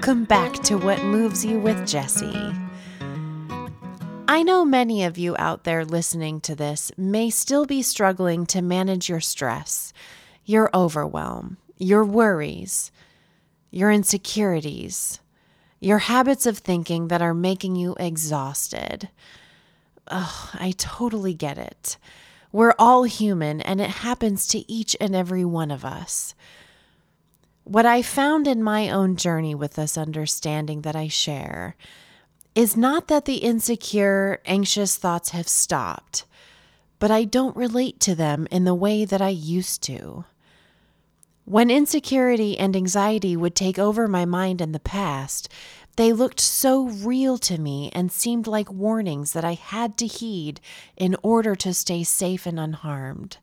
Welcome back to What Moves You with Jesse. I know many of you out there listening to this may still be struggling to manage your stress, your overwhelm, your worries, your insecurities, your habits of thinking that are making you exhausted. I totally get it. We're all human, and it happens to each and every one of us. What I found in my own journey with this understanding that I share is not that the insecure, anxious thoughts have stopped, but I don't relate to them in the way that I used to. When insecurity and anxiety would take over my mind in the past, they looked so real to me and seemed like warnings that I had to heed in order to stay safe and unharmed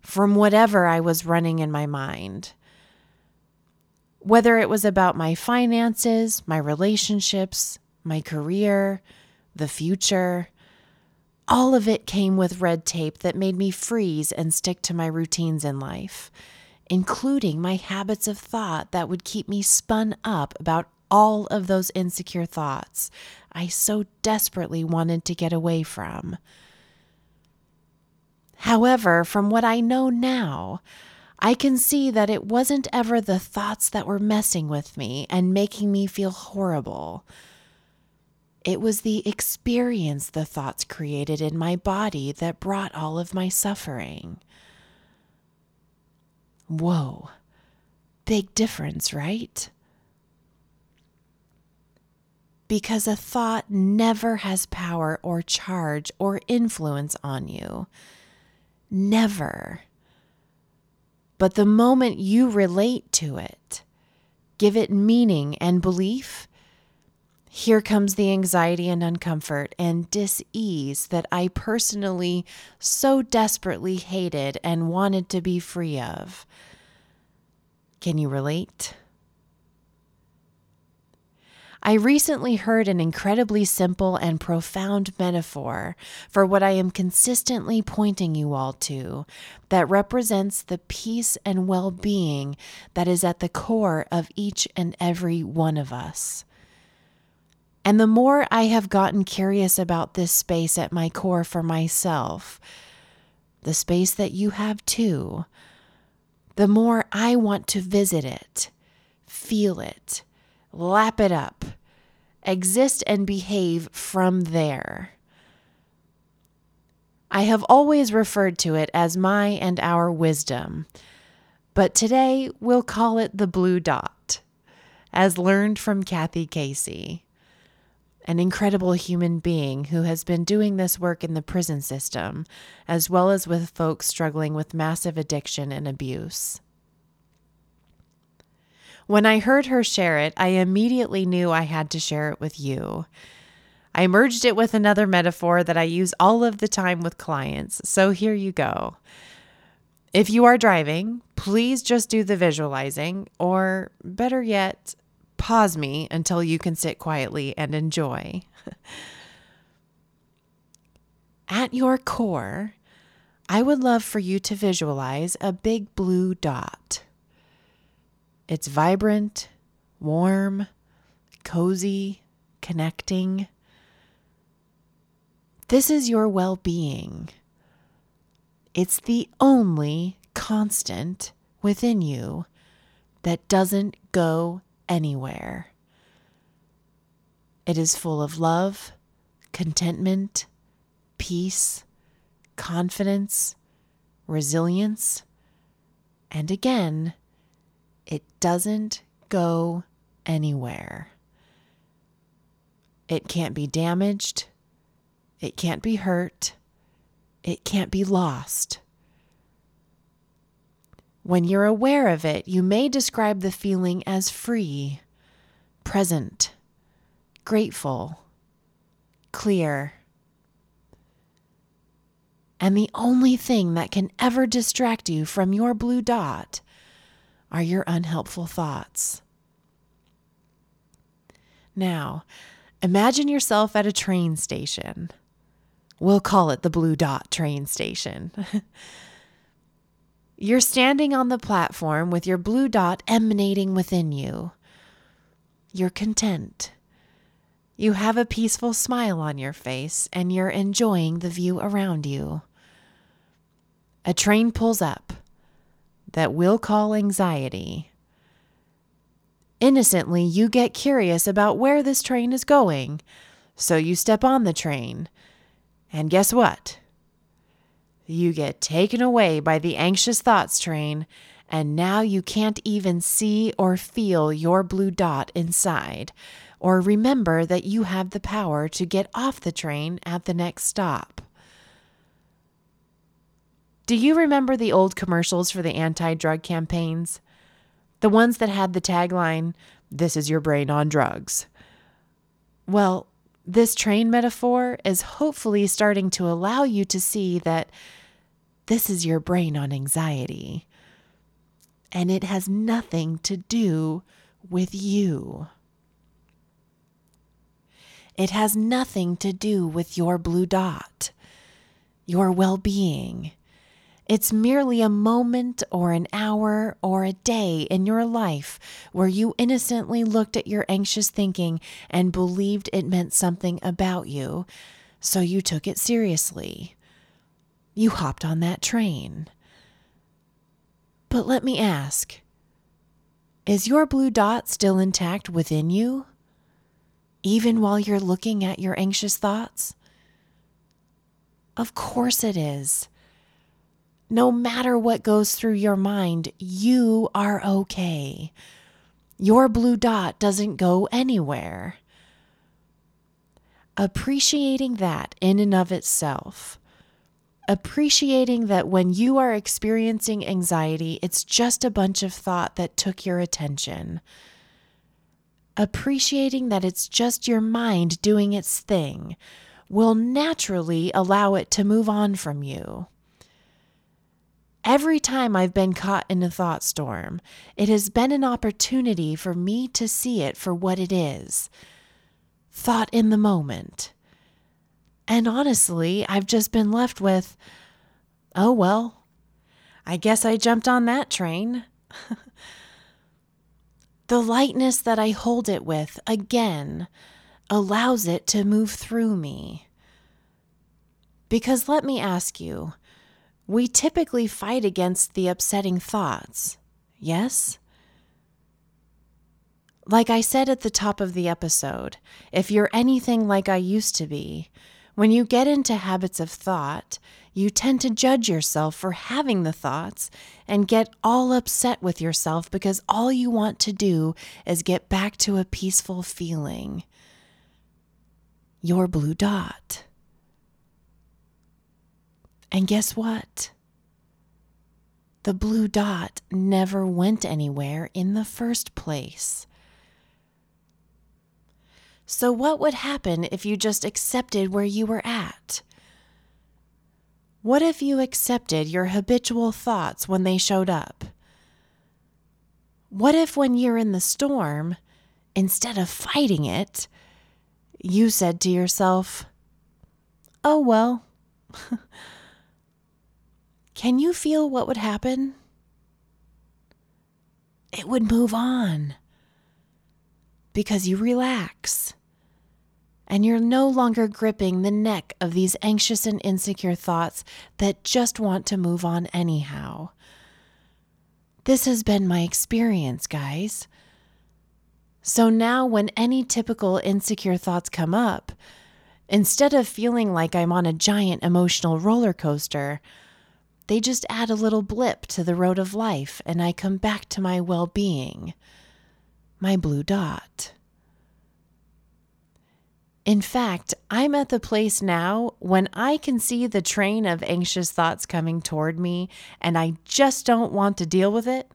from whatever I was running in my mind. Whether it was about my finances, my relationships, my career, the future, all of it came with red tape that made me freeze and stick to my routines in life, including my habits of thought that would keep me spun up about all of those insecure thoughts I so desperately wanted to get away from. However, from what I know now, I can see that it wasn't ever the thoughts that were messing with me and making me feel horrible. It was the experience the thoughts created in my body that brought all of my suffering. Whoa, big difference, right? Because a thought never has power or charge or influence on you. Never. But the moment you relate to it, give it meaning and belief, here comes the anxiety and uncomfort and dis-ease that I personally so desperately hated and wanted to be free of. Can you relate? I recently heard an incredibly simple and profound metaphor for what I am consistently pointing you all to that represents the peace and well being that is at the core of each and every one of us. And the more I have gotten curious about this space at my core for myself, the space that you have too, the more I want to visit it, feel it lap it up, exist and behave from there. I have always referred to it as my and our wisdom, but today we'll call it the blue dot, as learned from Kathy Casey, an incredible human being who has been doing this work in the prison system, as well as with folks struggling with massive addiction and abuse. When I heard her share it, I immediately knew I had to share it with you. I merged it with another metaphor that I use all of the time with clients, so here you go. If you are driving, please just do the visualizing, or better yet, pause me until you can sit quietly and enjoy. At your core, I would love for you to visualize a big blue dot. It's vibrant, warm, cozy, connecting. This is your well being. It's the only constant within you that doesn't go anywhere. It is full of love, contentment, peace, confidence, resilience, and again, it doesn't go anywhere. It can't be damaged. It can't be hurt. It can't be lost. When you're aware of it, you may describe the feeling as free, present, grateful, clear. And the only thing that can ever distract you from your blue dot are your unhelpful thoughts. Now, imagine yourself at a train station. We'll call it the Blue Dot train station. You're standing on the platform with your blue dot emanating within you. You're content. You have a peaceful smile on your face and you're enjoying the view around you. A train pulls up that we'll call anxiety. Innocently, you get curious about where this train is going, so you step on the train. And guess what? You get taken away by the anxious thoughts train, and now you can't even see or feel your blue dot inside, or remember that you have the power to get off the train at the next stop. Do you remember the old commercials for the anti drug campaigns? The ones that had the tagline, This is your brain on drugs. Well, this train metaphor is hopefully starting to allow you to see that this is your brain on anxiety. And it has nothing to do with you. It has nothing to do with your blue dot, your well being. It's merely a moment or an hour or a day in your life where you innocently looked at your anxious thinking and believed it meant something about you, so you took it seriously. You hopped on that train. But let me ask is your blue dot still intact within you? Even while you're looking at your anxious thoughts? Of course it is. No matter what goes through your mind, you are okay. Your blue dot doesn't go anywhere. Appreciating that in and of itself appreciating that when you are experiencing anxiety, it's just a bunch of thought that took your attention. Appreciating that it's just your mind doing its thing will naturally allow it to move on from you. Every time I've been caught in a thought storm, it has been an opportunity for me to see it for what it is thought in the moment. And honestly, I've just been left with, oh, well, I guess I jumped on that train. the lightness that I hold it with, again, allows it to move through me. Because let me ask you, we typically fight against the upsetting thoughts, yes? Like I said at the top of the episode, if you're anything like I used to be, when you get into habits of thought, you tend to judge yourself for having the thoughts and get all upset with yourself because all you want to do is get back to a peaceful feeling. Your blue dot. And guess what? The blue dot never went anywhere in the first place. So, what would happen if you just accepted where you were at? What if you accepted your habitual thoughts when they showed up? What if, when you're in the storm, instead of fighting it, you said to yourself, Oh, well. Can you feel what would happen? It would move on because you relax. And you're no longer gripping the neck of these anxious and insecure thoughts that just want to move on anyhow. This has been my experience, guys. So now, when any typical insecure thoughts come up, instead of feeling like I'm on a giant emotional roller coaster, they just add a little blip to the road of life and I come back to my well being my blue dot. In fact, I'm at the place now when I can see the train of anxious thoughts coming toward me and I just don't want to deal with it.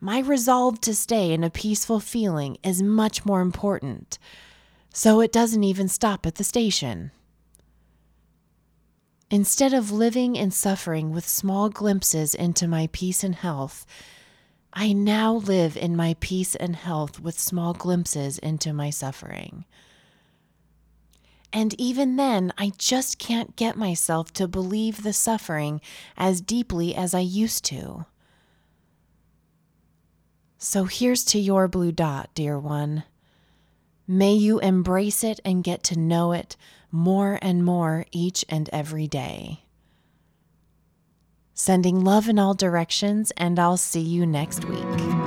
My resolve to stay in a peaceful feeling is much more important, so it doesn't even stop at the station. Instead of living and suffering with small glimpses into my peace and health, I now live in my peace and health with small glimpses into my suffering. And even then, I just can't get myself to believe the suffering as deeply as I used to. So here's to your blue dot, dear one. May you embrace it and get to know it more and more each and every day. Sending love in all directions, and I'll see you next week.